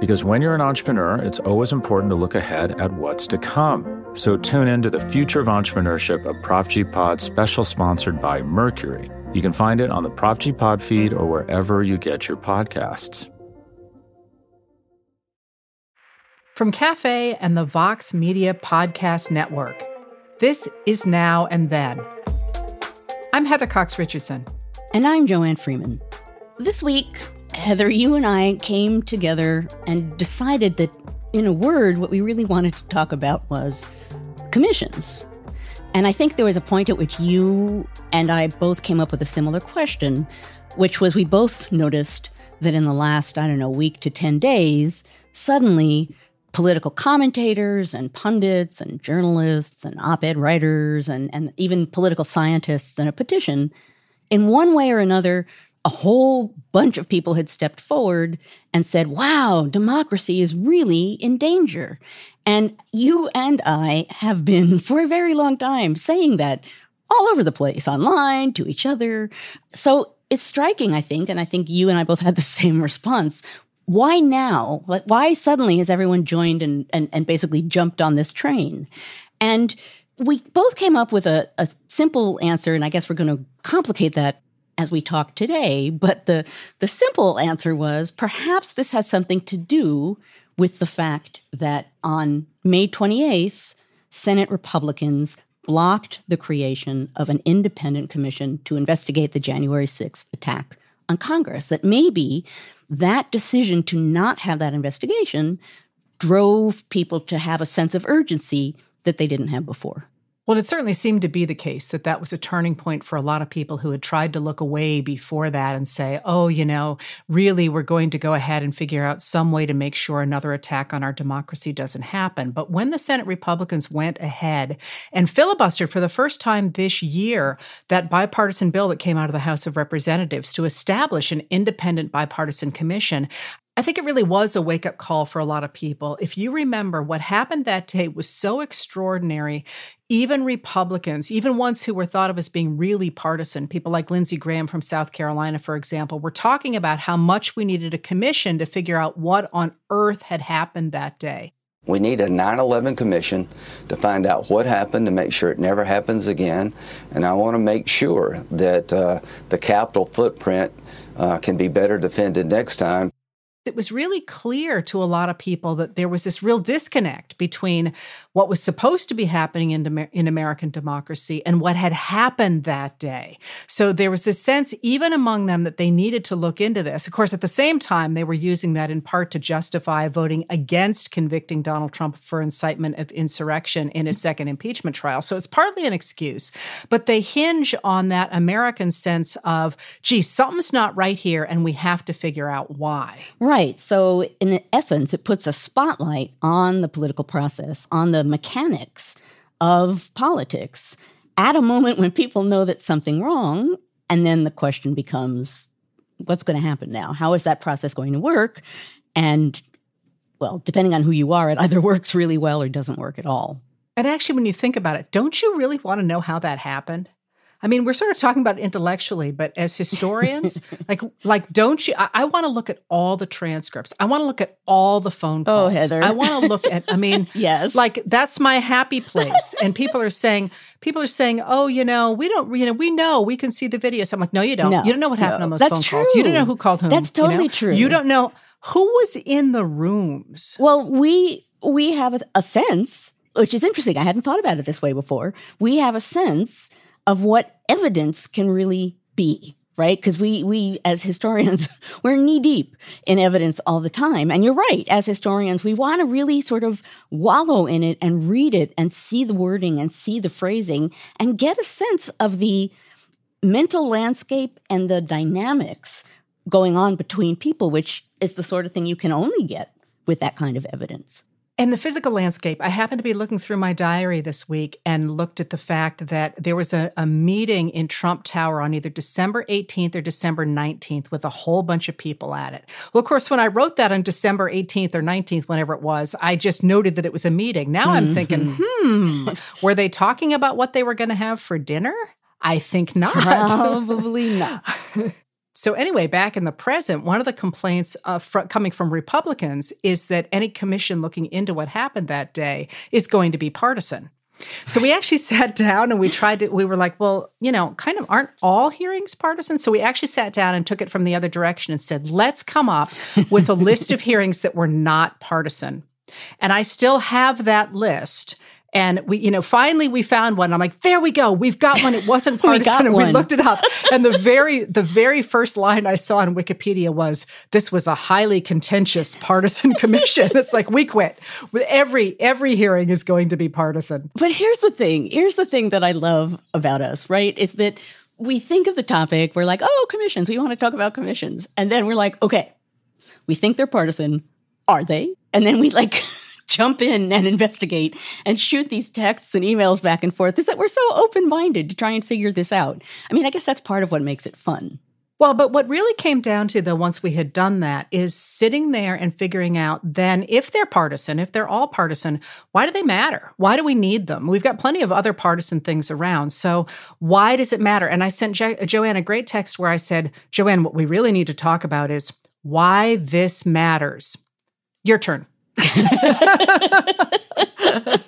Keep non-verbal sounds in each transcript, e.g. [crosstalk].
Because when you're an entrepreneur, it's always important to look ahead at what's to come. So tune in to the Future of Entrepreneurship, a Prop G Pod special sponsored by Mercury. You can find it on the Prop G Pod feed or wherever you get your podcasts. From Cafe and the Vox Media Podcast Network, this is Now and Then. I'm Heather Cox Richardson. And I'm Joanne Freeman. This week, Heather, you and I came together and decided that, in a word, what we really wanted to talk about was commissions. And I think there was a point at which you and I both came up with a similar question, which was we both noticed that in the last, I don't know, week to 10 days, suddenly political commentators and pundits and journalists and op ed writers and, and even political scientists and a petition, in one way or another, a whole bunch of people had stepped forward and said, wow, democracy is really in danger. And you and I have been [laughs] for a very long time saying that all over the place, online, to each other. So it's striking, I think, and I think you and I both had the [laughs] same response. Why now? Like, why suddenly has everyone joined and, and, and basically jumped on this train? And we both came up with a, a simple answer, and I guess we're going to complicate that as we talk today. But the, the simple answer was perhaps this has something to do with the fact that on May 28th, Senate Republicans blocked the creation of an independent commission to investigate the January 6th attack on Congress. That maybe that decision to not have that investigation drove people to have a sense of urgency that they didn't have before. Well, it certainly seemed to be the case that that was a turning point for a lot of people who had tried to look away before that and say, oh, you know, really, we're going to go ahead and figure out some way to make sure another attack on our democracy doesn't happen. But when the Senate Republicans went ahead and filibustered for the first time this year that bipartisan bill that came out of the House of Representatives to establish an independent bipartisan commission, I think it really was a wake up call for a lot of people. If you remember, what happened that day was so extraordinary. Even Republicans, even ones who were thought of as being really partisan, people like Lindsey Graham from South Carolina, for example, were talking about how much we needed a commission to figure out what on earth had happened that day. We need a 9 11 commission to find out what happened to make sure it never happens again. And I want to make sure that uh, the Capitol footprint uh, can be better defended next time it was really clear to a lot of people that there was this real disconnect between what was supposed to be happening in, in American democracy and what had happened that day. So there was a sense, even among them, that they needed to look into this. Of course, at the same time, they were using that in part to justify voting against convicting Donald Trump for incitement of insurrection in his second impeachment trial. So it's partly an excuse, but they hinge on that American sense of, gee, something's not right here, and we have to figure out why. Right. Right. So, in essence, it puts a spotlight on the political process, on the mechanics of politics at a moment when people know that something wrong. And then the question becomes what's going to happen now? How is that process going to work? And, well, depending on who you are, it either [laughs] works really well or doesn't work at all. And actually, when you think about it, don't you really want to know how that happened? I mean, we're sort of talking about intellectually, but as historians, [laughs] like, like, don't you? I, I want to look at all the transcripts. I want to look at all the phone oh, calls. Oh, Heather. I want to look at. I mean, [laughs] yes, like that's my happy place. And people are saying, people are saying, oh, you know, we don't, you know, we know we can see the videos. I'm like, no, you don't. No, you don't know what happened no. on those that's phone true. calls. You don't know who called whom. That's totally you know? true. You don't know who was in the rooms. Well, we we have a, a sense which is interesting. I hadn't thought about it this way before. We have a sense of what evidence can really be right? Because we, we as historians, [laughs] we're knee deep in evidence all the time. And you're right. As historians, we want to really sort of wallow in it and read it and see the wording and see the phrasing and get a sense of the mental landscape and the dynamics going on between people, which is the sort of thing you can only get with that kind of evidence. And the physical landscape, I happened to be looking through my diary this week and looked at the fact that there was a, a, meeting in Trump Tower on either December 18th or December 19th with a whole bunch of people at it. Well, of course, when I wrote that on December 18th or 19th, whenever it was, I just noted that it was a meeting. Now mm-hmm. I'm thinking, hmm, [laughs] were they talking about what they were going to have for dinner? I think not. Probably not. [laughs] So, anyway, back in the present, one of the complaints uh, fr- coming from Republicans is that any commission looking into what happened that day is going to be partisan. So we actually [laughs] sat down and we tried to, we were like, well, you know, kind of aren't all hearings partisan? So we actually sat down and took it from the other direction and said, let's come up with a list of hearings that were not partisan. And I still have that list. And we, you know, finally we found one. I'm like, there we go. We've got one. It wasn't [laughs] partisan. we and we looked it up. [laughs] and the very, the very first line I saw on Wikipedia was, this was a highly contentious partisan [laughs] commission. it's like, we quit. Every, every hearing is going to be partisan. But here's the thing. Here's the thing that I love about us, right? Is that we think of the topic. We're like, oh, commissions. We want to talk about commissions. And then we're like, okay, we think they're partisan. Are they? And then we like, jump in and investigate and shoot these texts and emails back and forth is that we're so open minded to try and figure this out. I mean, I guess that's part of what makes it fun. Well, but what really came down to, though, once we had done that, is sitting there and figuring out then if they're partisan, if they're all partisan, why do they matter? Why do we need them? We've got plenty of other partisan things around. So why does it matter? And I sent jo- Joanne a great text where I said, Joanne, what we really need to talk about is why this matters. Your turn. [laughs]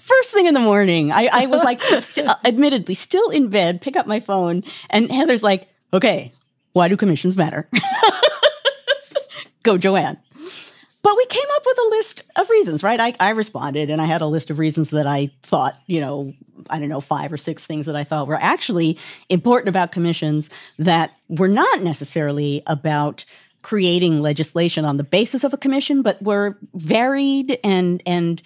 First thing in the morning, I, I was like, [laughs] st- uh, admittedly, still in bed, pick up my phone, and Heather's like, okay, why do commissions matter? [laughs] Go, Joanne. But we came up with a list of reasons, right? I, I responded and I had a list of reasons that I thought, you know, I don't know, five or six things that I thought were actually important about commissions that were not necessarily about creating legislation on the basis of a commission, but were varied and and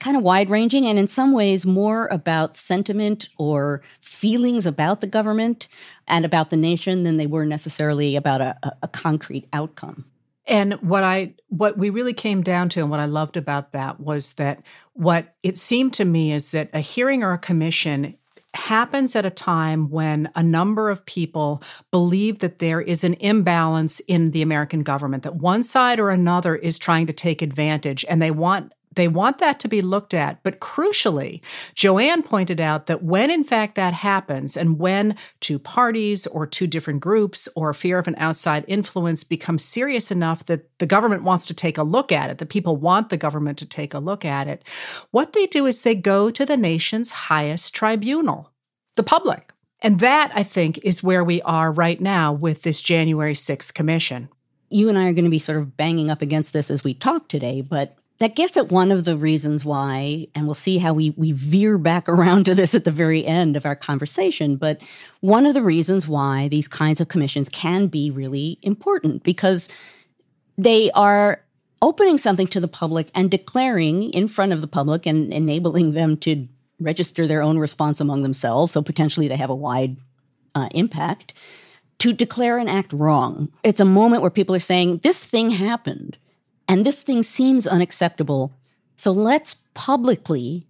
kind of wide ranging and in some ways more about sentiment or feelings about the government and about the nation than they were necessarily about a, a concrete outcome. And what I what we really came down to and what I loved about that was that what it seemed to me is that a hearing or a commission happens at a time when a number of people believe that there is an imbalance in the American government, that one side or another is trying to take advantage, and they want they want that to be looked at. But crucially, Joanne pointed out that when in fact that happens, and when two parties or two different groups or fear of an outside influence becomes serious enough that the government wants to take a look at it, the people want the government to take a look at it, what they do is they go to the nation's highest tribunal, the public. And that, I think, is where we are right now with this January 6th commission. You and I are going to be sort of banging up against this as we talk today, but that gets at one of the reasons why, and we'll see how we, we veer back [laughs] around to this at the very end of our conversation. But one of the reasons why these kinds of commissions can be really important because they are opening something to the public and declaring in front of the public and enabling them to register their own response among themselves. So potentially they have a wide uh, impact to declare an act wrong. It's a moment where people are saying, this thing happened and this thing seems unacceptable. So let's publicly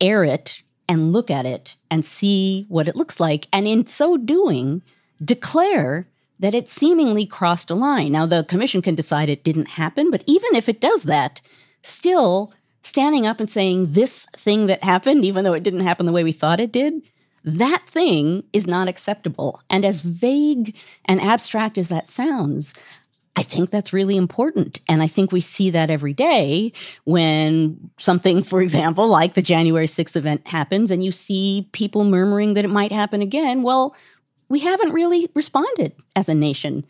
air it and look at it and see what it looks like. And in so doing, declare that it seemingly crossed a line. Now, the commission can decide it didn't happen, but even if it does that, still standing up and saying this thing that happened, even though it didn't happen the way we thought it did, that thing is not acceptable. And as vague and abstract as that sounds, I think that's really important. And I think we see that every day when something, for example, like the January 6th event happens and you see people murmuring that it might happen again. Well, we haven't really responded as a nation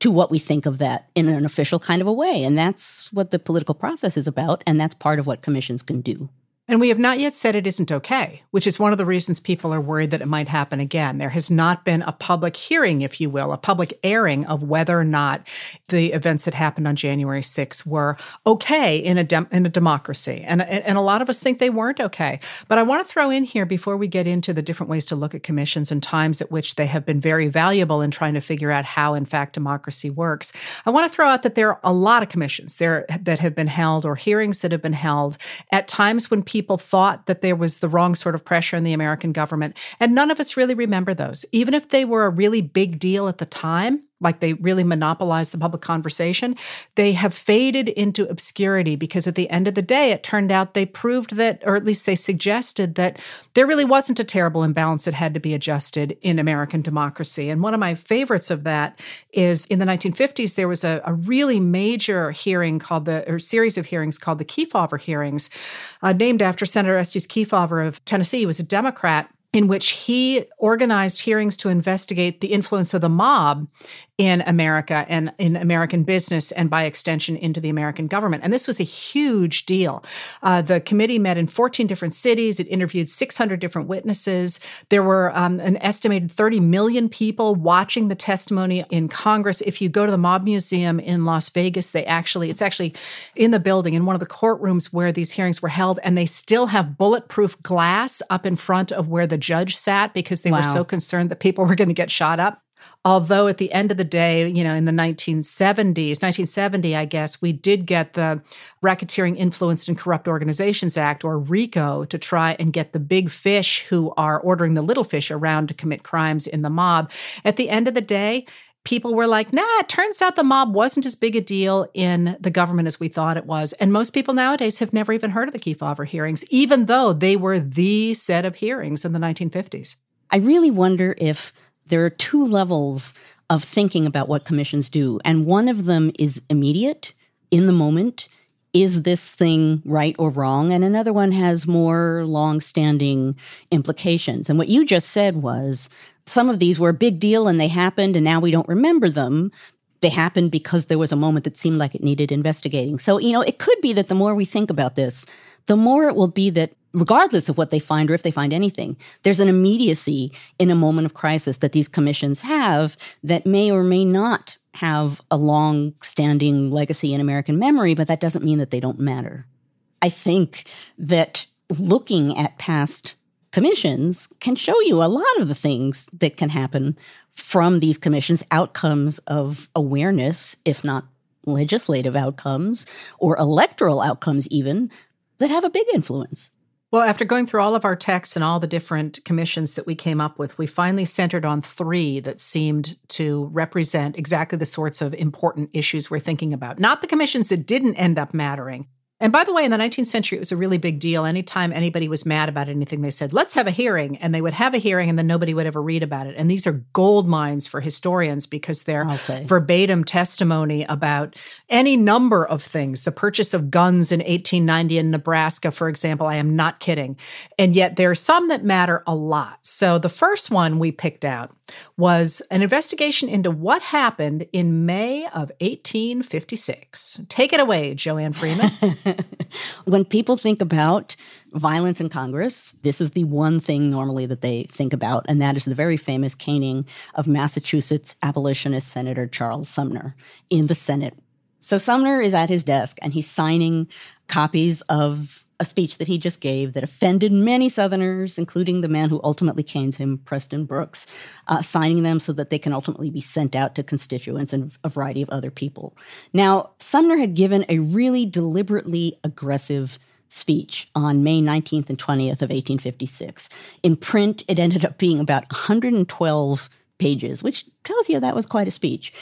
to what we think of that in an official kind of a way. And that's what the political process is about. And that's part of what commissions can do. And we have not yet said it isn't okay, which is one of the reasons people are worried that it might happen again. There has not been a public hearing, if you will, a public airing of whether or not the events that happened on January 6th were okay in a dem- in a democracy. And, and a lot of us think they weren't okay. But I want to throw in here before we get into the different ways to look at commissions and times at which they have been very valuable in trying to figure out how, in fact, democracy works. I want to throw out that there are a lot of commissions there that have been held or hearings that have been held at times when people thought that there was the wrong sort of pressure in the American government. And none of us really remember those. Even if they were a really big deal at the time, like they really monopolized the public conversation, they have faded into obscurity because at the end of the day, it turned out they proved that, or at least they suggested that there really wasn't a terrible imbalance that had to be adjusted in American democracy. And one of my favorites of that is in the 1950s, there was a, a really major hearing called the, or series of hearings called the Kefauver hearings, uh, named after Senator Estes Kefauver of Tennessee. He was a Democrat in which he organized hearings to investigate the influence of the mob in America and in American business and by extension into the American government. And this was a huge deal. Uh, the committee met in 14 different cities. It interviewed 600 different witnesses. There were um, an estimated 30 million people watching the testimony in Congress. If you go to the Mob Museum in Las Vegas, they actually, it's actually in the building in one of the courtrooms where these hearings were held, and they still have bulletproof glass up in front of where the judge sat because they wow. were so concerned that people were going to get shot up although at the end of the day, you know, in the 1970s, 1970, I guess, we did get the Racketeering Influenced and Corrupt Organizations Act, or RICO, to try and get the big fish who are ordering the little fish around to commit crimes in the mob. At the end of the day, people were like, nah, it turns out the mob wasn't as big a deal in the government as we thought it was. And most people nowadays have never even heard of the Kefauver hearings, even though they were the set of hearings in the 1950s. I really wonder if there are two levels of thinking about what commissions do. And one of them is immediate, in the moment. Is this thing right or wrong? And another one has more long standing implications. And what you just said was some of these were a big deal and they happened and now we don't remember them. They happened because there was a moment that seemed like it needed investigating. So, you know, it could be that the more we think about this, the more it will be that regardless of what they find or if they find anything. There's an immediacy in a moment of crisis that these commissions have that may or may not have a long standing legacy in American memory, but that doesn't mean that they don't matter. I think that looking at past commissions can show you a lot of the things that can happen from these commissions, outcomes of awareness, if not legislative outcomes or electoral outcomes, even that have a big influence. Well, after going through all of our texts and all the different commissions that we came up with, we finally centered on three that seemed to represent exactly the sorts of important issues we're thinking about. Not the commissions that didn't end up mattering, and by the way, in the 19th century, it was a really big deal. Anytime anybody was mad about anything, they said, let's have a hearing. And they would have a hearing and then nobody would ever read about it. And these are gold mines for historians because they're verbatim testimony about any number of things. The purchase of guns in 1890 in Nebraska, for example, I am not kidding. And yet there are some that matter a lot. So the first one we picked out was an investigation into what happened in May of 1856. Take it away, Joanne Freeman. [laughs] [laughs] when people think about violence in Congress, this is the one thing normally that they think about, and that is the very famous caning of Massachusetts abolitionist Senator Charles Sumner in the Senate. So Sumner is at his desk and he's signing copies of a speech that he just gave that offended many Southerners, including the man who ultimately canes him, Preston Brooks, uh, signing them so that they can ultimately be sent out to constituents and a variety of other people. Now, Sumner had given a really deliberately aggressive speech on May 19th and 20th of 1856. In print, it ended up being about 112 pages, which tells you that was quite a speech.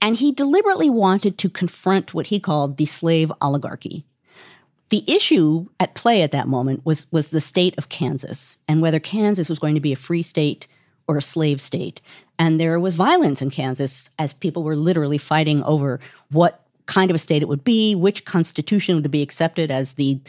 And he deliberately wanted to confront what he called the slave oligarchy the issue at play at that moment was was the state of Kansas and whether Kansas was going to be a free state or a slave state. And there was violence in Kansas as people were literally fighting over what kind of a state it would be, which constitution would be accepted as the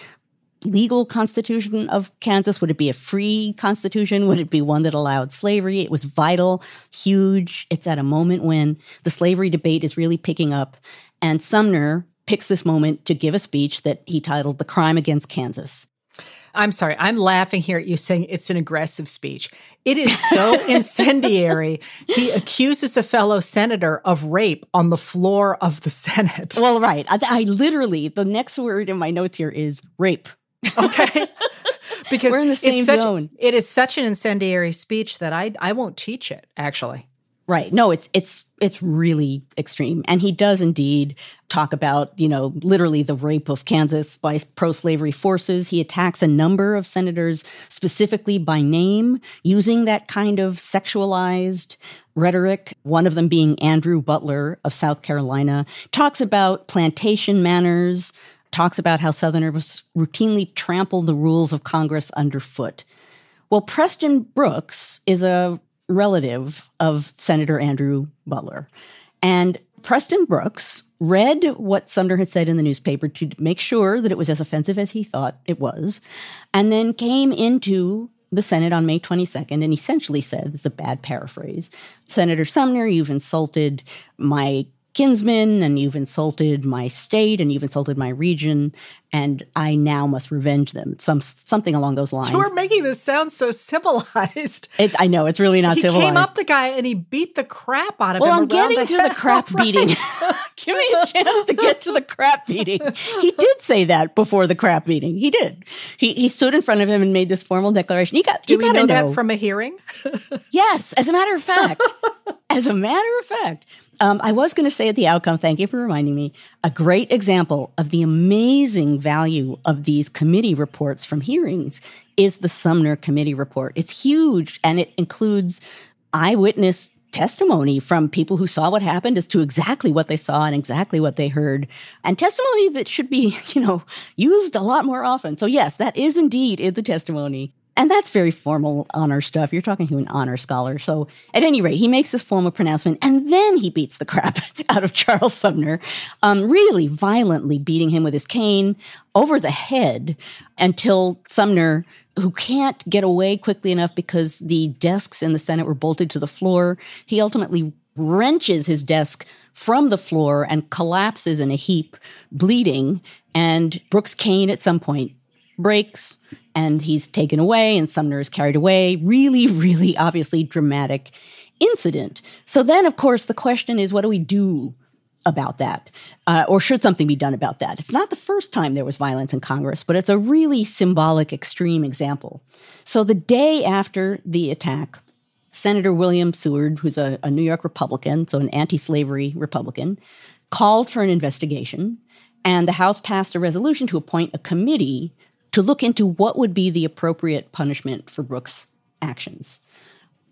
legal constitution of Kansas? Would it be a free constitution? Would it be one that allowed slavery? It was vital, huge. It's at a moment when the slavery debate is really picking up. And Sumner, picks this moment to give a speech that he titled The Crime Against Kansas. I'm sorry. I'm laughing here at you saying it's an aggressive speech. It is so [laughs] incendiary. He accuses a fellow senator of rape on the floor of the Senate. Well, right. I, I literally, the next word in my notes here is rape. Okay. [laughs] because we're in the same such, zone. It is such an incendiary speech that I I won't teach it actually. Right. No, it's it's it's really extreme. And he does indeed talk about, you know, literally the rape of Kansas by pro-slavery forces. He attacks a number of senators specifically by name using that kind of sexualized rhetoric, one of them being Andrew Butler of South Carolina, talks about plantation manners, talks about how Southerners routinely trample the rules of Congress underfoot. Well, Preston Brooks is a relative of Senator Andrew Butler. And Preston Brooks read what Sumner had said in the newspaper to make sure that it was as offensive as he thought it was, and then came into the Senate on May 22nd and essentially said, it's a bad paraphrase, Senator Sumner, you've insulted my kinsmen and you've insulted my state and you've insulted my region and I now must revenge them. Some something along those lines. You're making this sound so civilized. [laughs] It, I know it's really not he civilized. He came up the guy and he beat the crap out of well, him. Well, I'm getting the to the crap beating. [laughs] [laughs] Give me a chance to get to the crap beating. He did say that before the crap beating. He did. He he stood in front of him and made this formal declaration. He got. Do you we know, know that from a hearing? yes, as a matter of fact. as a matter of fact, um, I was going to say at the outcome. Thank you for reminding me. A great example of the amazing value of these committee reports from hearings is the Sumner Committee report. It's huge and it includes eyewitness testimony from people who saw what happened as to exactly what they saw and exactly what they heard and testimony that should be, [laughs] you know, used a lot more often. So yes, that is indeed in the testimony. And that's very formal honor stuff. You're talking to an honor scholar. So at any rate, he makes this formal pronouncement and then he beats the crap [laughs] out of Charles Sumner, um, really violently beating him with his cane over the head until Sumner, who can't get away quickly enough because the desks in the Senate were bolted to the floor, he ultimately wrenches his desk from the floor and collapses in a heap, bleeding. And Brooks' cane at some point breaks and he's taken away and Sumner is carried away. Really, really obviously dramatic incident. So then, of course, the question is what do we do about that? Uh, or should something be done about that? It's not the first time there was violence in Congress, but it's a really symbolic, extreme example. So the day after the attack, Senator William Seward, who's a, a New York Republican, so an anti slavery Republican, called for an investigation. And the House passed a resolution to appoint a committee to look into what would be the appropriate punishment for Brooks' actions.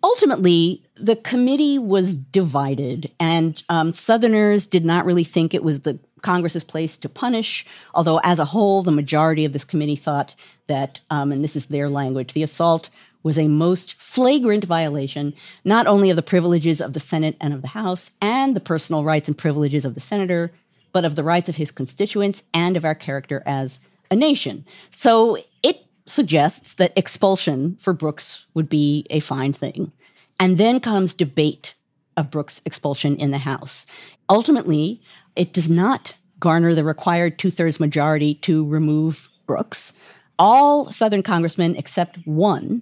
Ultimately, the committee was divided, and um, Southerners did not really think it was the Congress's place to punish. Although, as a whole, the majority of this committee thought that, um, and this is their language, the assault was a most flagrant violation not only of the privileges of the Senate and of the House and the personal rights and privileges of the senator, but of the rights of his constituents and of our character as a nation. So it suggests that expulsion for Brooks would be a fine thing. And then comes debate of Brooks' expulsion in the House. Ultimately, it does not garner the required two thirds majority to remove Brooks. All Southern congressmen, except one,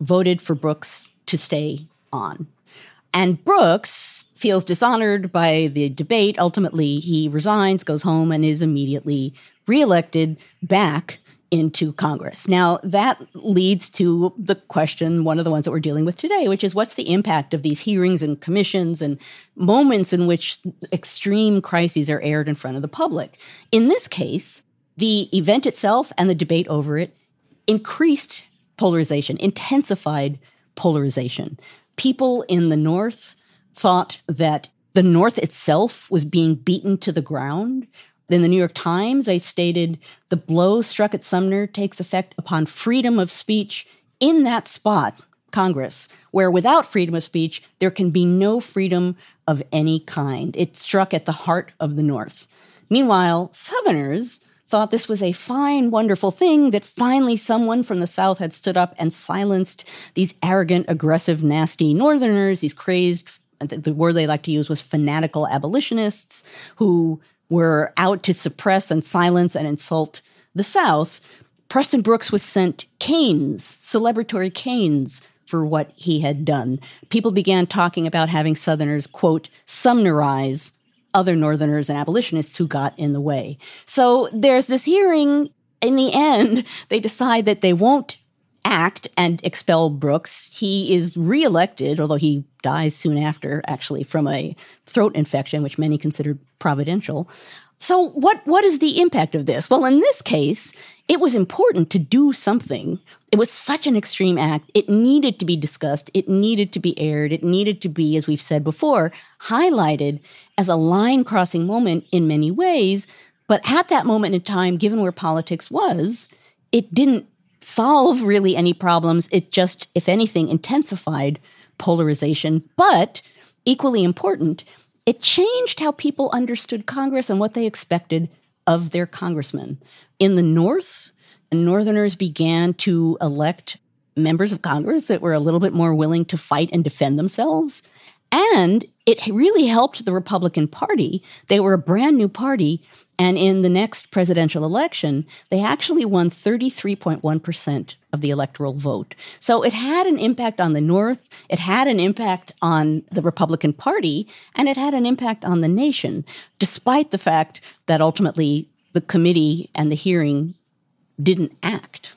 voted for Brooks to stay on. And Brooks feels dishonored by the debate. Ultimately, he resigns, goes home, and is immediately reelected back into Congress. Now, that leads to the question, one of the ones that we're dealing with today, which is what's the impact of these hearings and commissions and moments in which extreme crises are aired in front of the public? In this case, the event itself and the debate over it increased polarization, intensified polarization. People in the North thought that the North itself was being beaten to the ground. In the New York Times, they stated the blow struck at Sumner takes effect upon freedom of speech in that spot, Congress, where without freedom of speech, there can be no freedom of any kind. It struck at the heart of the North. Meanwhile, Southerners thought this was a fine, wonderful thing that finally someone from the South had stood up and silenced these arrogant, aggressive, nasty Northerners, these crazed, the word they like to use was fanatical abolitionists who were out to suppress and silence and insult the South. Preston Brooks was sent canes, celebratory canes, for what he had done. People began talking about having Southerners, quote, Sumnerize other Northerners and abolitionists who got in the way. So there's this hearing. In the end, [laughs] they decide that they won't act and expel Brooks. He is reelected, although he dies soon after, actually, from a throat infection, which many considered providential. So, what, what is the impact of this? Well, in this case, it was important to do something. It was such an extreme act. It needed to be discussed. It needed to be aired. It needed to be, as we've said before, highlighted as a line crossing moment in many ways. But at that moment in time, given where politics was, it didn't solve really any problems. It just, if anything, intensified polarization. But equally important, it changed how people understood Congress and what they expected of their congressmen. In the North, Northerners began to elect members of Congress that were a little bit more willing to fight and defend themselves. And it really helped the Republican Party. They were a brand new party. And in the next presidential election, they actually won 33.1% of the electoral vote. So it had an impact on the North, it had an impact on the Republican Party, and it had an impact on the nation, despite the fact that ultimately the committee and the hearing didn't act.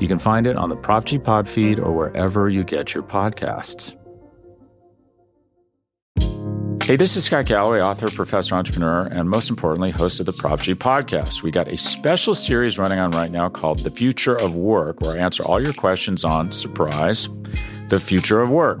You can find it on the Prop G Pod feed or wherever you get your podcasts. Hey, this is Scott Galloway, author, professor, entrepreneur, and most importantly, host of the Prop G podcast. We got a special series running on right now called The Future of Work, where I answer all your questions on surprise, the future of work.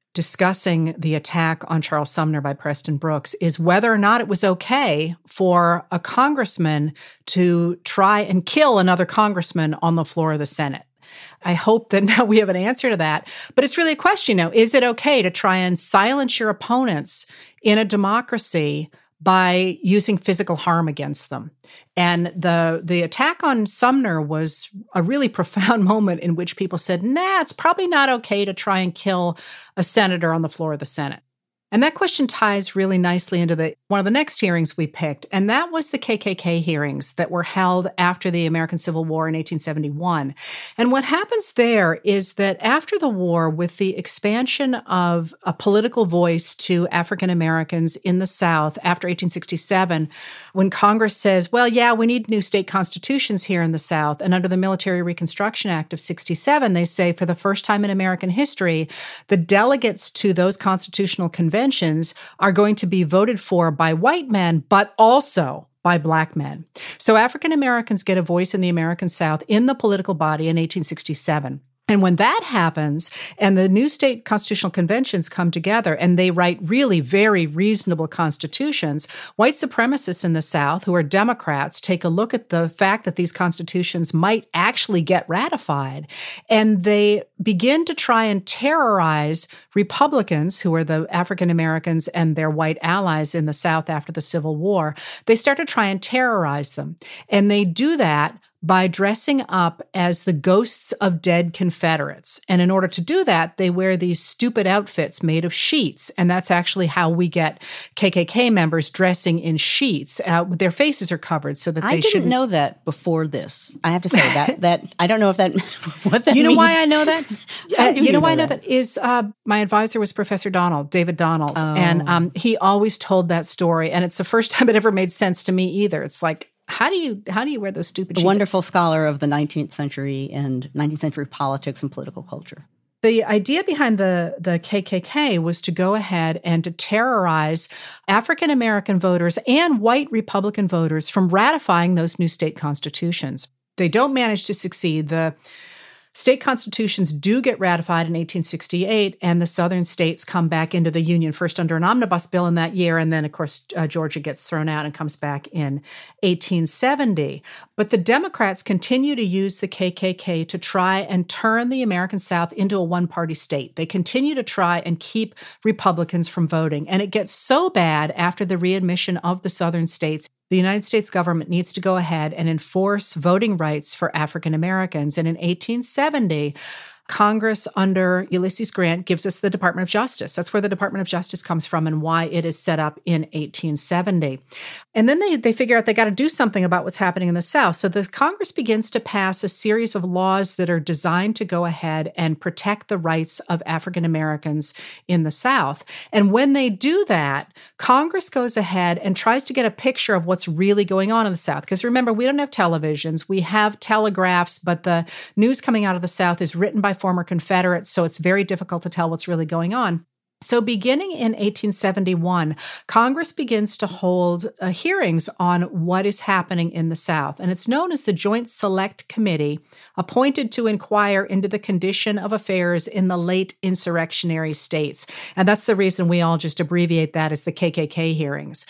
discussing the attack on Charles Sumner by Preston Brooks is whether or not it was okay for a congressman to try and kill another congressman on the floor of the Senate. I hope that [laughs] now we have an answer to that. But it's really a question now is it okay to try and silence your opponents in a democracy by using physical harm against them. And the the attack on Sumner was a really [laughs] profound moment in which people said, "Nah, it's probably not okay to try and kill a senator on the floor of the Senate." And that question ties really nicely into the one of the next hearings we picked, and that was the KKK hearings that were held after the American Civil War in 1871. And what happens there is that after the war, with the expansion of a political voice to African Americans in the South after 1867, when Congress says, well, yeah, we need new state constitutions here in the South, and under the Military Reconstruction Act of 67, they say for the first time in American history, the delegates to those constitutional conventions are going to be voted for by white men, but also by black men. So African Americans get a voice in the American South in the political body in 1867. And when that happens and the new state constitutional conventions come together and they write really very reasonable constitutions, white supremacists in the South, who are Democrats, take a look at the fact that these constitutions might actually get ratified. And they begin to try and terrorize Republicans, who are the African Americans and their white allies in the South after the Civil War. They start to try and terrorize them. And they do that by dressing up as the ghosts of dead Confederates. And in order to do that, they wear these stupid outfits made of sheets. And that's actually how we get KKK members dressing in sheets. Uh, their faces are covered so that I they shouldn't know that before this. I have to say that [laughs] that I don't know if that [laughs] what that You know means. why I know that? [laughs] Uh, you know know why I know that? that is uh, my advisor was Professor Donald, David Donald, Oh. and um, he always told that story, and it's the first time it ever made sense to me either. It's like how do you how do you wear those stupid? A wonderful scholar of the 19th century and 19th century politics and political culture. The idea behind the, the KKK was to go ahead and to terrorize African American voters and white Republican voters from ratifying those new state constitutions. They don't manage to succeed. The State constitutions do get ratified in 1868, and the southern states come back into the Union, first under an omnibus bill in that year, and then, of course, uh, Georgia gets thrown out and comes back in 1870. But the Democrats continue to use the KKK to try and turn the American South into a one party state. They continue to try and keep Republicans from voting. And it gets so bad after the readmission of the southern states the United States government needs to go ahead and enforce voting rights for African Americans. And in 1870, Congress under Ulysses Grant gives us the Department of Justice. That's where the Department of Justice comes from and why it is set up in 1870. And then they, they figure out they got to do something about what's happening in the South. So the Congress begins to pass a series of laws that are designed to go ahead and protect the rights of African Americans in the South. And when they do that, Congress goes ahead and tries to get a picture of what's really going on in the South. Because remember, we don't have televisions, we have telegraphs, but the news coming out of the South is written by former Confederates, so it's very difficult to tell what's really going on. So, beginning in 1871, Congress begins to hold uh, hearings on what is happening in the South. And it's known as the Joint Select Committee, appointed to inquire into the condition of affairs in the late insurrectionary states. And that's the reason we all just abbreviate that as the KKK hearings.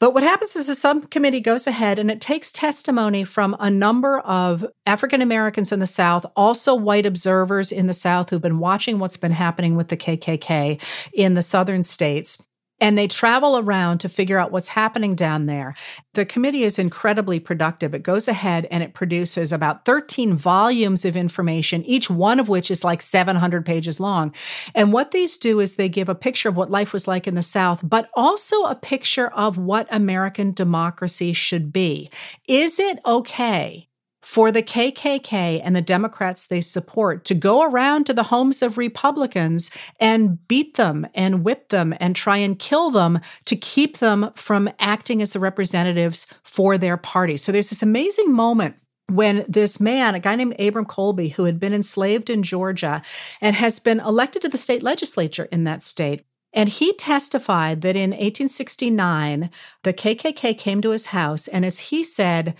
But what happens is the subcommittee goes ahead and it takes testimony from a number of African Americans in the South, also white observers in the South who've been watching what's been happening with the KKK in the southern states and they travel around to figure out what's happening down there. The committee is incredibly productive. It goes ahead and it produces about 13 volumes of information, each one of which is like 700 pages long. And what these do is they give a picture of what life was like in the South, but also a picture of what American democracy should be. Is it okay for the KKK and the Democrats they support to go around to the homes of Republicans and beat them and whip them and try and kill them to keep them from acting as the representatives for their party. So there's this amazing moment when this man, a guy named Abram Colby, who had been enslaved in Georgia and has been elected to the state legislature in that state, and he testified that in 1869, the KKK came to his house, and as he said,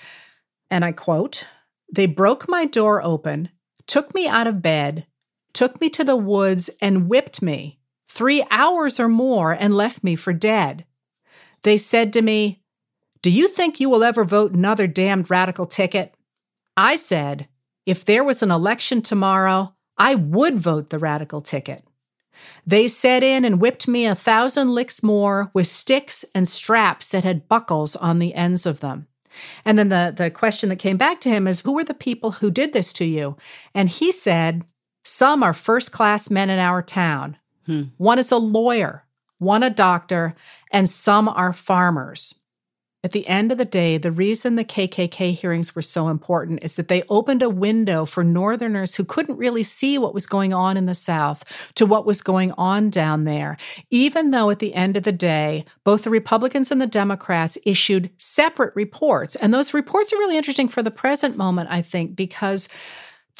and I quote, they broke my door open, took me out of bed, took me to the woods, and whipped me three hours or more and left me for dead. They said to me, Do you think you will ever vote another damned radical ticket? I said, If there was an election tomorrow, I would vote the radical ticket. They set in and whipped me a thousand licks more with sticks and straps that had buckles on the ends of them. And then the, the question that came back to him is Who were the people who did this to you? And he said, Some are first class men in our town. Hmm. One is a lawyer, one a doctor, and some are farmers. At the end of the day, the reason the KKK hearings were so important is that they opened a window for Northerners who couldn't really see what was going on in the South to what was going on down there. Even though at the end of the day, both the Republicans and the Democrats issued separate reports. And those reports are really interesting for the present moment, I think, because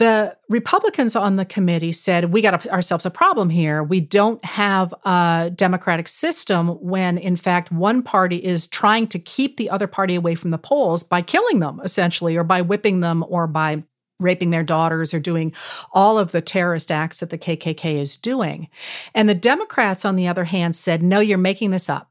the Republicans on the committee said, We got ourselves a problem here. We don't have a democratic system when, in fact, one party is trying to keep the other party away from the polls by killing them, essentially, or by whipping them, or by raping their daughters or doing all of the terrorist acts that the KKK is doing. And the Democrats, on the other hand, said, No, you're making this up.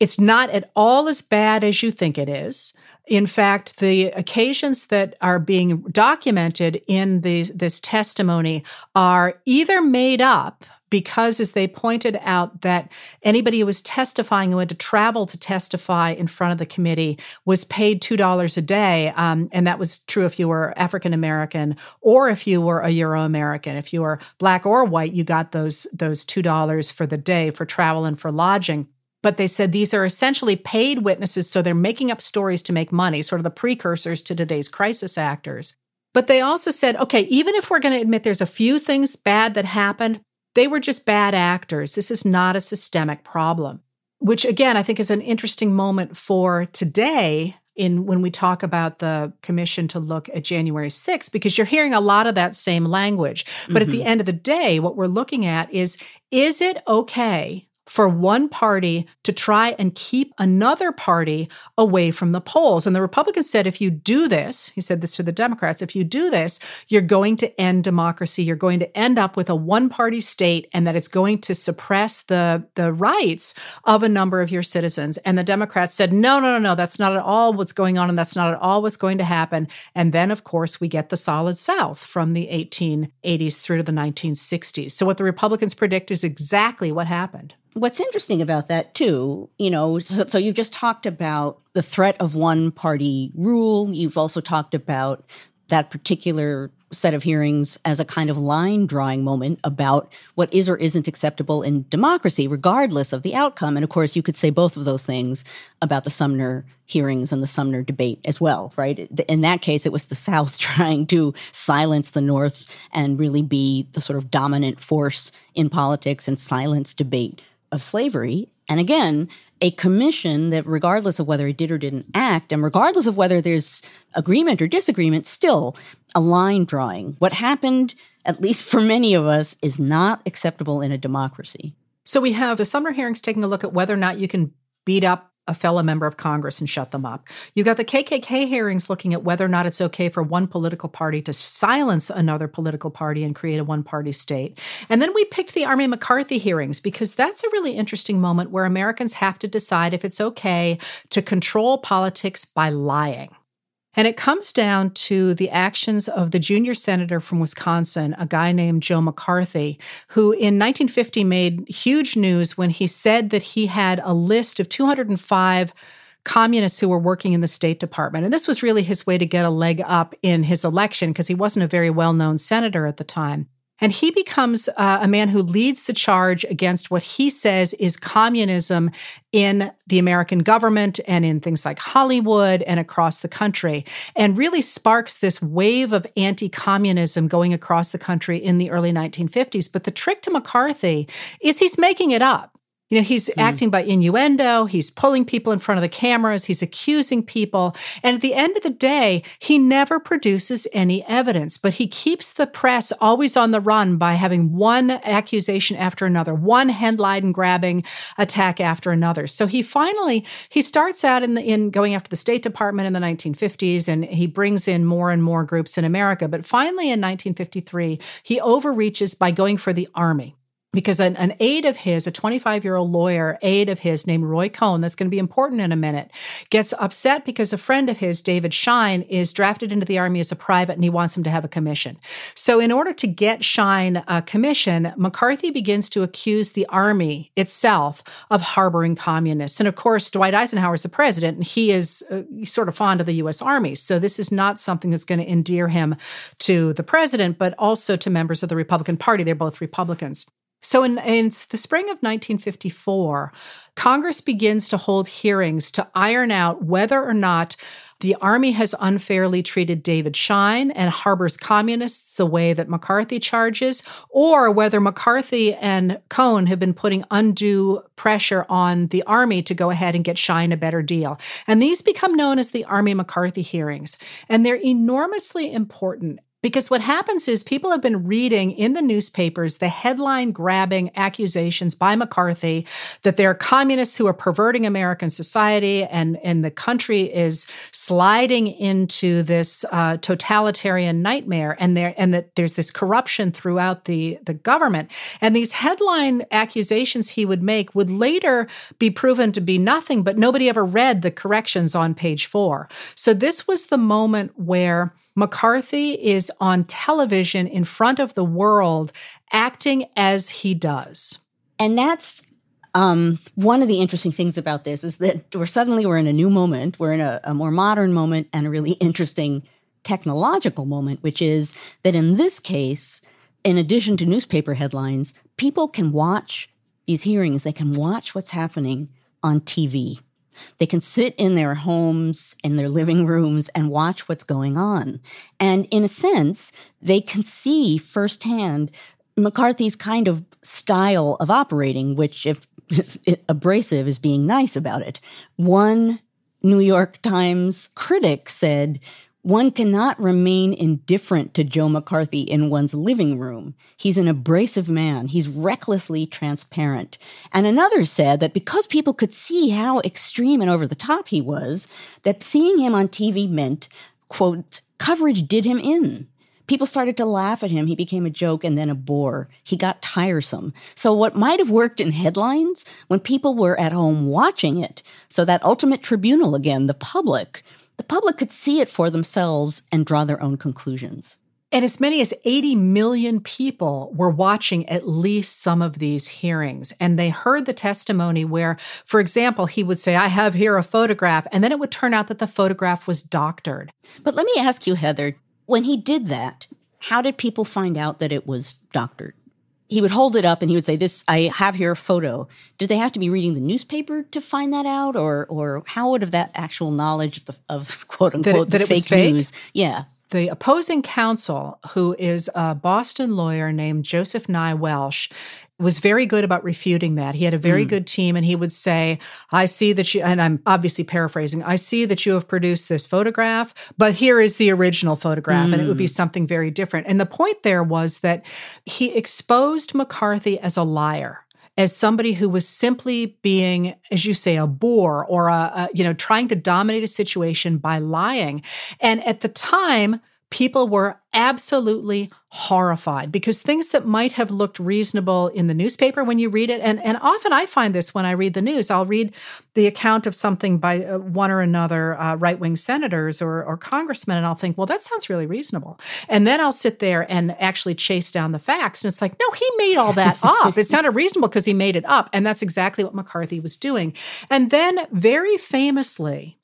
It's not at all as bad as you think it is. In fact, the occasions that are being documented in these, this testimony are either made up because, as they pointed out, that anybody who was testifying who had to travel to testify in front of the committee was paid $2 a day. Um, and that was true if you were African American or if you were a Euro American. If you were black or white, you got those, those $2 for the day for travel and for lodging. But they said these are essentially paid witnesses, so they're making up stories to make money, sort of the precursors to today's crisis actors. But they also said, okay, even if we're going to admit there's a few things bad that happened, they were just bad actors. This is not a systemic problem, which again, I think is an interesting moment for today in when we talk about the commission to look at January 6th because you're hearing a lot of that same language. But mm-hmm. at the mm-hmm. end of the day, what we're looking at is is it okay for one party to try and keep another party away from the polls. And the Republicans said, if you do this, he said this to the Democrats, if you do this, you're going to end democracy. You're going to end up with a one party state and that it's going to suppress the, the rights of a number of your citizens. And the Democrats said, no, no, no, no, that's not at all what's going on. And that's not at all what's going to happen. And then, of course, we get the solid South from the 1880s through to the 1960s. So what the Republicans predict is exactly what happened. What's interesting about that too, you know, so, so you've just talked about the threat of one party rule. You've also talked about that particular set of hearings as a kind of line drawing moment about what is or isn't acceptable in democracy, regardless of the outcome. And of course, you could say both of those things about the Sumner hearings and the Sumner debate as well, right? In that case, it was the South [laughs] trying to silence the North and really be the sort of dominant force in politics and silence debate of slavery. And again, a commission that, regardless of whether it did or didn't act, and regardless of whether there's agreement or disagreement, still a line drawing. What happened, at least for many of us, is not acceptable in a democracy. So we have the Sumner hearings taking a look at whether or not you can beat up a fellow member of Congress and shut them up. You got the KKK hearings looking at whether or not it's okay for one political party to silence another political party and create a one party state. And then we picked the Army McCarthy hearings because that's a really interesting moment where Americans have to decide if it's okay to control politics by lying. And it comes down to the actions of the junior senator from Wisconsin, a guy named Joe McCarthy, who in 1950 made huge news when he said that he had a list of 205 communists who were working in the State Department. And this was really his way to get a leg up in his election because he wasn't a very well known senator at the time. And he becomes uh, a man who leads the charge against what he says is communism in the American government and in things like Hollywood and across the country, and really sparks this wave of anti communism going across the country in the early 1950s. But the trick to McCarthy is he's making it up. You know, he's mm. acting by innuendo. He's pulling people in front of the cameras. He's accusing people. And at the end of the day, he never produces any evidence, but he keeps the press always on the run by having one accusation after another, one headline grabbing attack after another. So he finally, he starts out in the, in going after the State Department in the 1950s and he brings in more and more groups in America. But finally in 1953, he overreaches by going for the army because an, an, aide of his, a 25 year old lawyer aide of his named Roy Cohn, that's going to be important in a minute, gets upset because a friend of his, David Schine, is drafted into the army as a private and he wants him to have a commission. So, in order to get Schine a commission, McCarthy begins to accuse the army itself of harboring communists. And of course, Dwight Eisenhower is the president and he is uh, sort of fond of the U.S. Army. So, this is not something that's going to endear him to the president, but also to members of the Republican Party. They're both Republicans. So, in, in, the spring of 1954, Congress begins to hold hearings to iron out whether or not the Army has unfairly treated David Schine and harbors communists the way that McCarthy charges, or whether McCarthy and Cohn have been putting undue pressure on the Army to go ahead and get Schine a better deal. And these become known as the Army McCarthy hearings. And they're enormously important because what happens is people have been reading in the newspapers the headline grabbing accusations by McCarthy that there are communists who are perverting American society and, and the country is sliding into this uh, totalitarian nightmare and there and that there's this corruption throughout the, the government. And these headline accusations he would make would later be proven to be nothing, but nobody ever read the corrections on page four. So this was the moment where McCarthy is on television in front of the world acting as he does. And that's um, one of the interesting things about this is that we're suddenly we're in a new moment. We're in a, a more modern moment and a really interesting technological moment, which is that in this case, in addition to newspaper headlines, people can watch these hearings. They can watch what's happening on TV. They can sit in their homes, in their living rooms, and watch what's going on. And in a sense, they can see firsthand McCarthy's kind of style of operating, which, if [laughs] abrasive, is being nice about it. One New York Times critic said, one cannot remain indifferent to Joe McCarthy in one's living room. He's an abrasive man. He's recklessly transparent. And another said that because people could see how extreme and over the top he was, that seeing him on TV meant, quote, coverage did him in. People started to laugh at him. He became a joke and then a bore. He got tiresome. So what might have worked in headlines when people were at home watching it, so that ultimate tribunal again, the public, the public could see it for themselves and draw their own conclusions. And as many as 80 million people were watching at least some of these hearings. And they heard the testimony where, for example, he would say, I have here a photograph. And then it would turn out that the photograph was doctored. But let me ask you, Heather, when he did that, how did people find out that it was doctored? He would hold it up and he would say, "This I have here a photo." Did they have to be reading the newspaper to find that out, or or how would have that actual knowledge of, the, of [laughs] quote unquote that, that fake, fake news? Yeah, the opposing counsel, who is a Boston lawyer named Joseph Nye Welch, was very good about refuting that. He had a very mm. good team, and he would say, I see that you, and I'm obviously paraphrasing, I see that you have produced this photograph, but here is the original photograph, mm. and it would be hmm. something very different. And the point there was that he exposed McCarthy as a liar as somebody who was simply being, as you say, a bore or a, a, you know, trying to dominate a situation by lying. And at the time, people were absolutely horrified because things that might have looked reasonable in the newspaper when you read it and and often I find this when I read the news. I'll read the account of something by uh, one or another uh, right-wing senators or or congressmen and I'll think well that sounds really reasonable. And then I'll sit there and actually chase down the facts and it's like no he made all that up. It sounded reasonable because he made it up and that's exactly what McCarthy was doing. And then very famously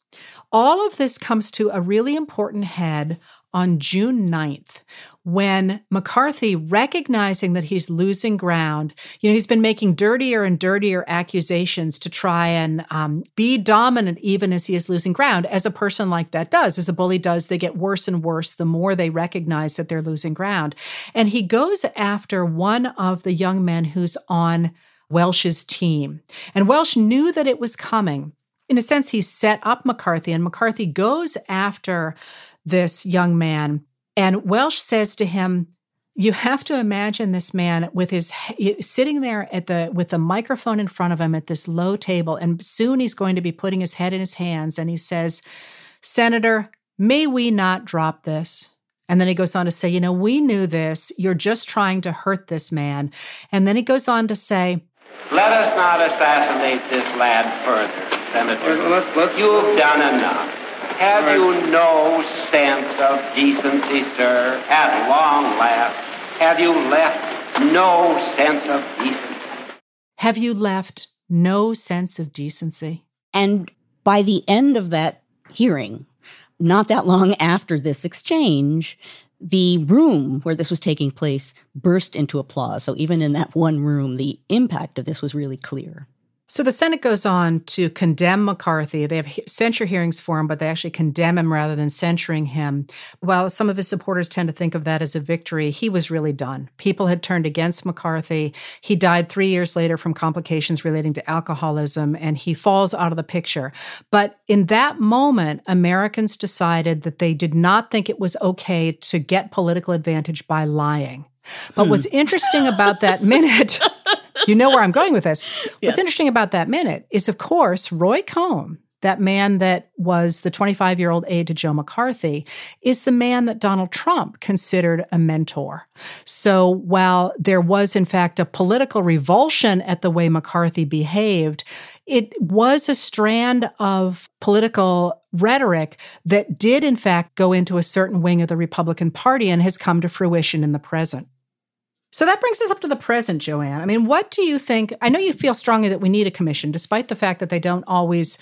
all of this comes to a really important head on June 9th when McCarthy, recognizing that he's losing ground, you know, he's been making dirtier and dirtier accusations to try and um, be dominant even as he is losing ground, as a person like that does, as a bully does. They get worse and worse the more they recognize that they're losing ground. And he goes after one of the young men who's on Welch's team. And Welch knew that it was coming. In a sense, he set up McCarthy, and McCarthy goes after this young man. And Welch says to him, you have to imagine this man with his sitting there at the with the microphone in front of him at this low table and soon he's going to be putting his head in his hands and he says senator may we not drop this and then he goes on to say you know we knew this. You're just trying to hurt this man and then he goes on to say let us not assassinate this lad further senator look you've done enough have you no sense of decency, sir? At long last, have you left no sense of decency? Have you left no sense of decency? And by the end of that hearing, not that long after this exchange, the room where this was taking place burst into applause. So even in that one room, the impact of this was really clear. So the Senate goes on to condemn McCarthy. They have censure hearings for him, but they actually condemn him rather than censuring him. While some of his supporters tend to think of that as a victory, he was really done. People had turned against McCarthy. He died three years later from complications relating to alcoholism, and he falls out of the picture. But in that moment, Americans decided that they did not think it was okay to get political advantage by lying. But hmm. what's interesting about that minute [laughs] you know where I'm going with this. [laughs] Yes. What's interesting about that minute is, of course, Roy Cohn, that man that was the 25 year old aide to Joe McCarthy, is the man that Donald Trump considered a mentor. So while there was, in fact, a political revulsion at the way McCarthy behaved, it was a strand of political rhetoric that did, in fact, go into a certain wing of the Republican Party and has come to fruition in the present. So that brings us up to the present, Joanne. I mean, what do you think? I know you feel strongly that we need a commission, despite the fact that they don't always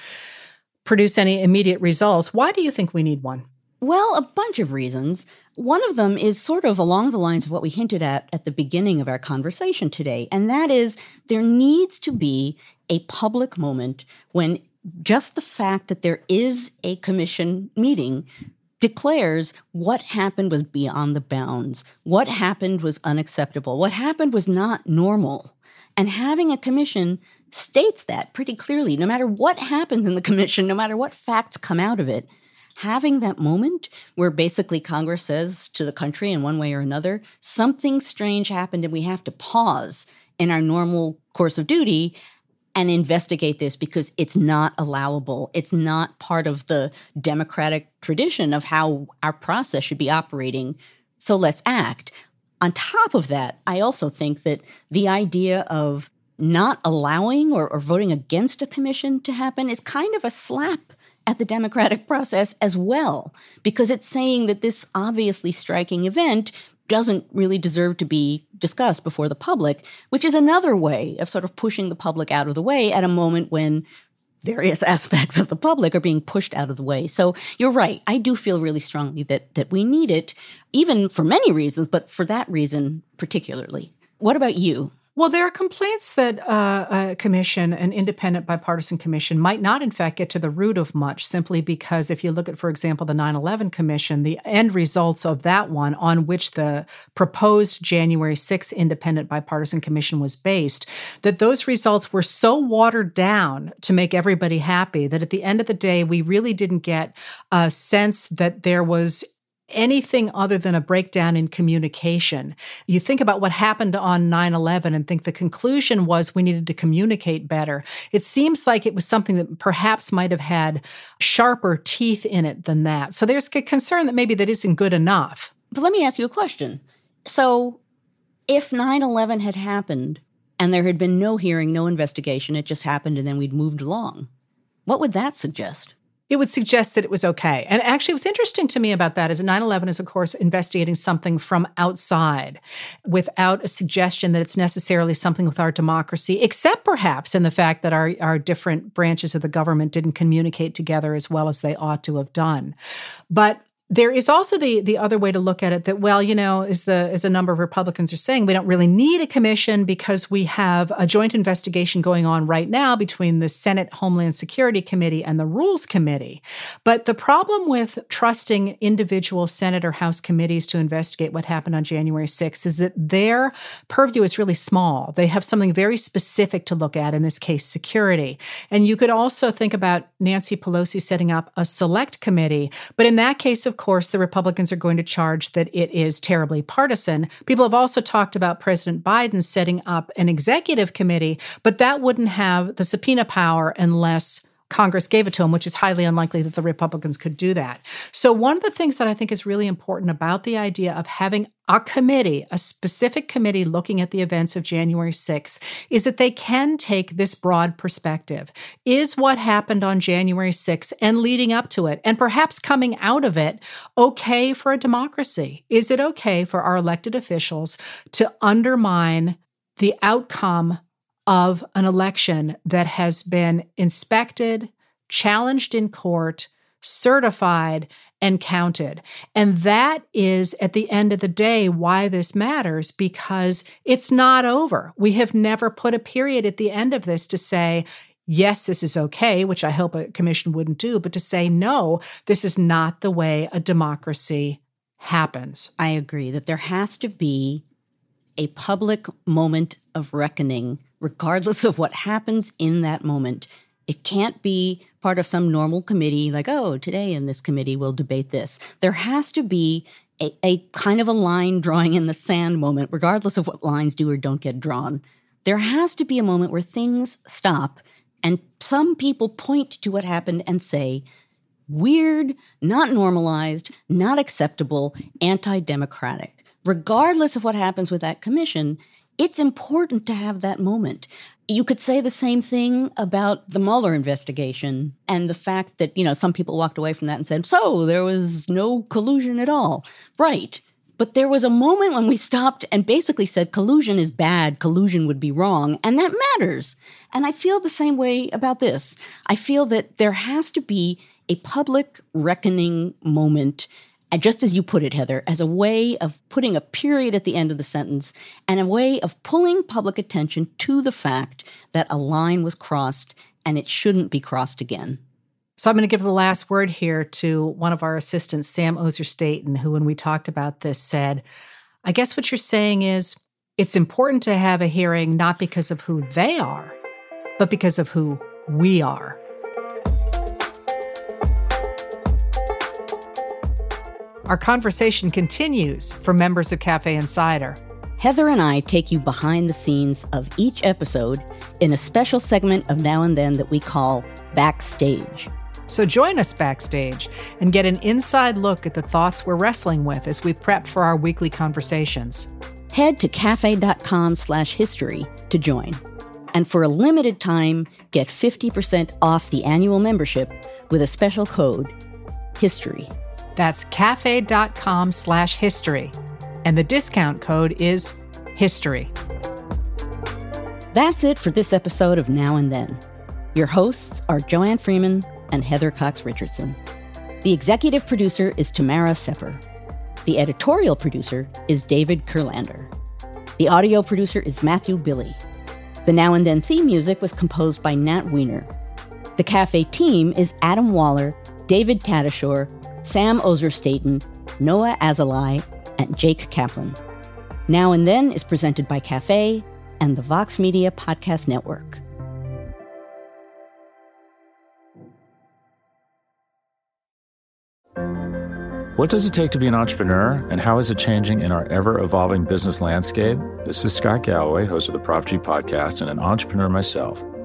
produce any immediate results. Why do you think we need one? Well, a bunch of reasons. One of them is sort of along the lines of what we hinted at at the beginning of our conversation today, and that is there needs to be a public moment when just the fact that there is a commission meeting declares what happened was beyond the bounds. What happened was unacceptable. What happened was not normal. And having a commission states that pretty clearly. No matter what happens in the commission, no matter what facts come out of it, having that moment where basically Congress says to the country in one way or another, something strange happened and we have to pause in our normal course of duty and investigate this because it's not allowable. It's not part of the democratic tradition of how our process should be operating. So let's act. On top of that, I also think that the idea of not allowing or, or voting against a commission to happen is kind of a slap at the democratic process as well, because it's saying that this obviously striking event doesn't really deserve to be discussed before the public, which is another way of sort of pushing the public out of the way at a moment when various [laughs] aspects of the public are being pushed out of the way. So you're right. I do feel really strongly that that we need it, even for many reasons, but for that reason particularly. What about you? Well, there are complaints that uh, a commission, an independent bipartisan commission, might not, in fact, get to the root of much simply because if you look at, for example, the 9 11 Commission, the end results of that one, on which the proposed January 6th independent bipartisan commission was based, that those results were so watered down to make everybody happy that at the end of the day, we really didn't get a sense that there was anything other than a breakdown in communication. You think about what happened on 9 11 and think the conclusion was we needed to communicate better. It seems like it was something that perhaps might have had sharper teeth in it than that. So there's a concern that maybe that isn't good enough. But let me ask you a question. So if 9 11 had happened and there had been no hearing, no investigation, it just happened and then we'd moved along, what would that suggest? It would suggest that it was okay. And actually, what's interesting to me about that is 9 11 is, of course, investigating something from outside without a suggestion that it's necessarily something with our democracy, except perhaps in the fact that our, our different branches of the government didn't communicate together as well as they ought to have done. But there is also the the other way to look at it that well you know as the as a number of republicans are saying we don't really need a commission because we have a joint investigation going on right now between the senate homeland security committee and the rules committee. But the problem with trusting individual senate or house committees to investigate what happened on january 6th is that their purview is really small. They have something very specific to look at in this case security. And you could also think about nancy pelosi setting up a select committee. But in that case of course, the Republicans are going to charge that it is terribly partisan. People have also talked about President Biden setting up an executive committee, but that wouldn't have the subpoena power unless Congress gave it to him, which is highly unlikely that the Republicans could do that. So, one of the things that I think is really important about the idea of having a committee, a specific committee looking at the events of January 6th, is that they can take this broad perspective. Is what happened on January 6th and leading up to it, and perhaps coming out of it, okay for a democracy? Is it okay for our elected officials to undermine the outcome of an election that has been inspected, challenged in court, certified, and counted. And that is, at the end of the day, why this matters because it's not over. We have never put a period at the end of this to say, yes, this is okay, which I hope a commission wouldn't do, but to say, no, this is not the way a democracy happens. I agree that there has to be a public moment of reckoning regardless of what happens in that moment. It can't be part of some normal committee like, oh, today in this committee we'll debate this. There has to be a, a, kind of a line drawing in the sand moment, regardless of what lines do or don't get drawn. There has to be a moment where things stop and some people point to what happened and say, weird, not normalized, not acceptable, anti democratic. Regardless of what happens with that commission, it's important to have that moment. You could say the same thing about the Mueller investigation and the fact that, you know, some people walked away from that and said, so there was no collusion at all. Right. But there was a moment when we stopped and basically said collusion is bad, collusion would be wrong, and that matters. And I feel the same way about this. I feel that there has to be a public reckoning moment and just as you put it, Heather, as a way of putting a period at the end of the sentence and a way of pulling public attention to the fact that a line was crossed and it shouldn't be crossed again. So I'm going to give the last word here to one of our assistants, Sam Ozer Staton, who, when we talked about this, said, I guess what you're saying is It's important to have a hearing not because of who they are, but because of who we are. Our conversation continues for members of Cafe Insider. Heather and I take you behind the scenes of each episode in a special segment of Now and Then that we call Backstage. So join us backstage and get an inside look at the thoughts we're wrestling with as we prep for our weekly conversations. Head to cafe.com slash history to join. And for a limited time, get 50% off the annual membership with a special code, HISTORY. That's cafe.com slash history. And the discount code is history. That's it for this episode of Now and Then. Your hosts are Joanne Freeman and Heather Cox Richardson. The executive producer is Tamara Sepper. The editorial producer is David Kurlander. The audio producer is Matthew Billy. The Now and Then theme music was composed by Nat Weiner. The cafe team is Adam Waller, David Tatasciore, Sam Ozer-Staton, Noa Azulai, and Jake Kaplan. Now and Then is presented by Cafe and the Vox Media Podcast Network. What does it take to be an entrepreneur, and how is it changing in our ever evolving business landscape? This is Scott Galloway, host of the Prop G podcast, and an entrepreneur myself.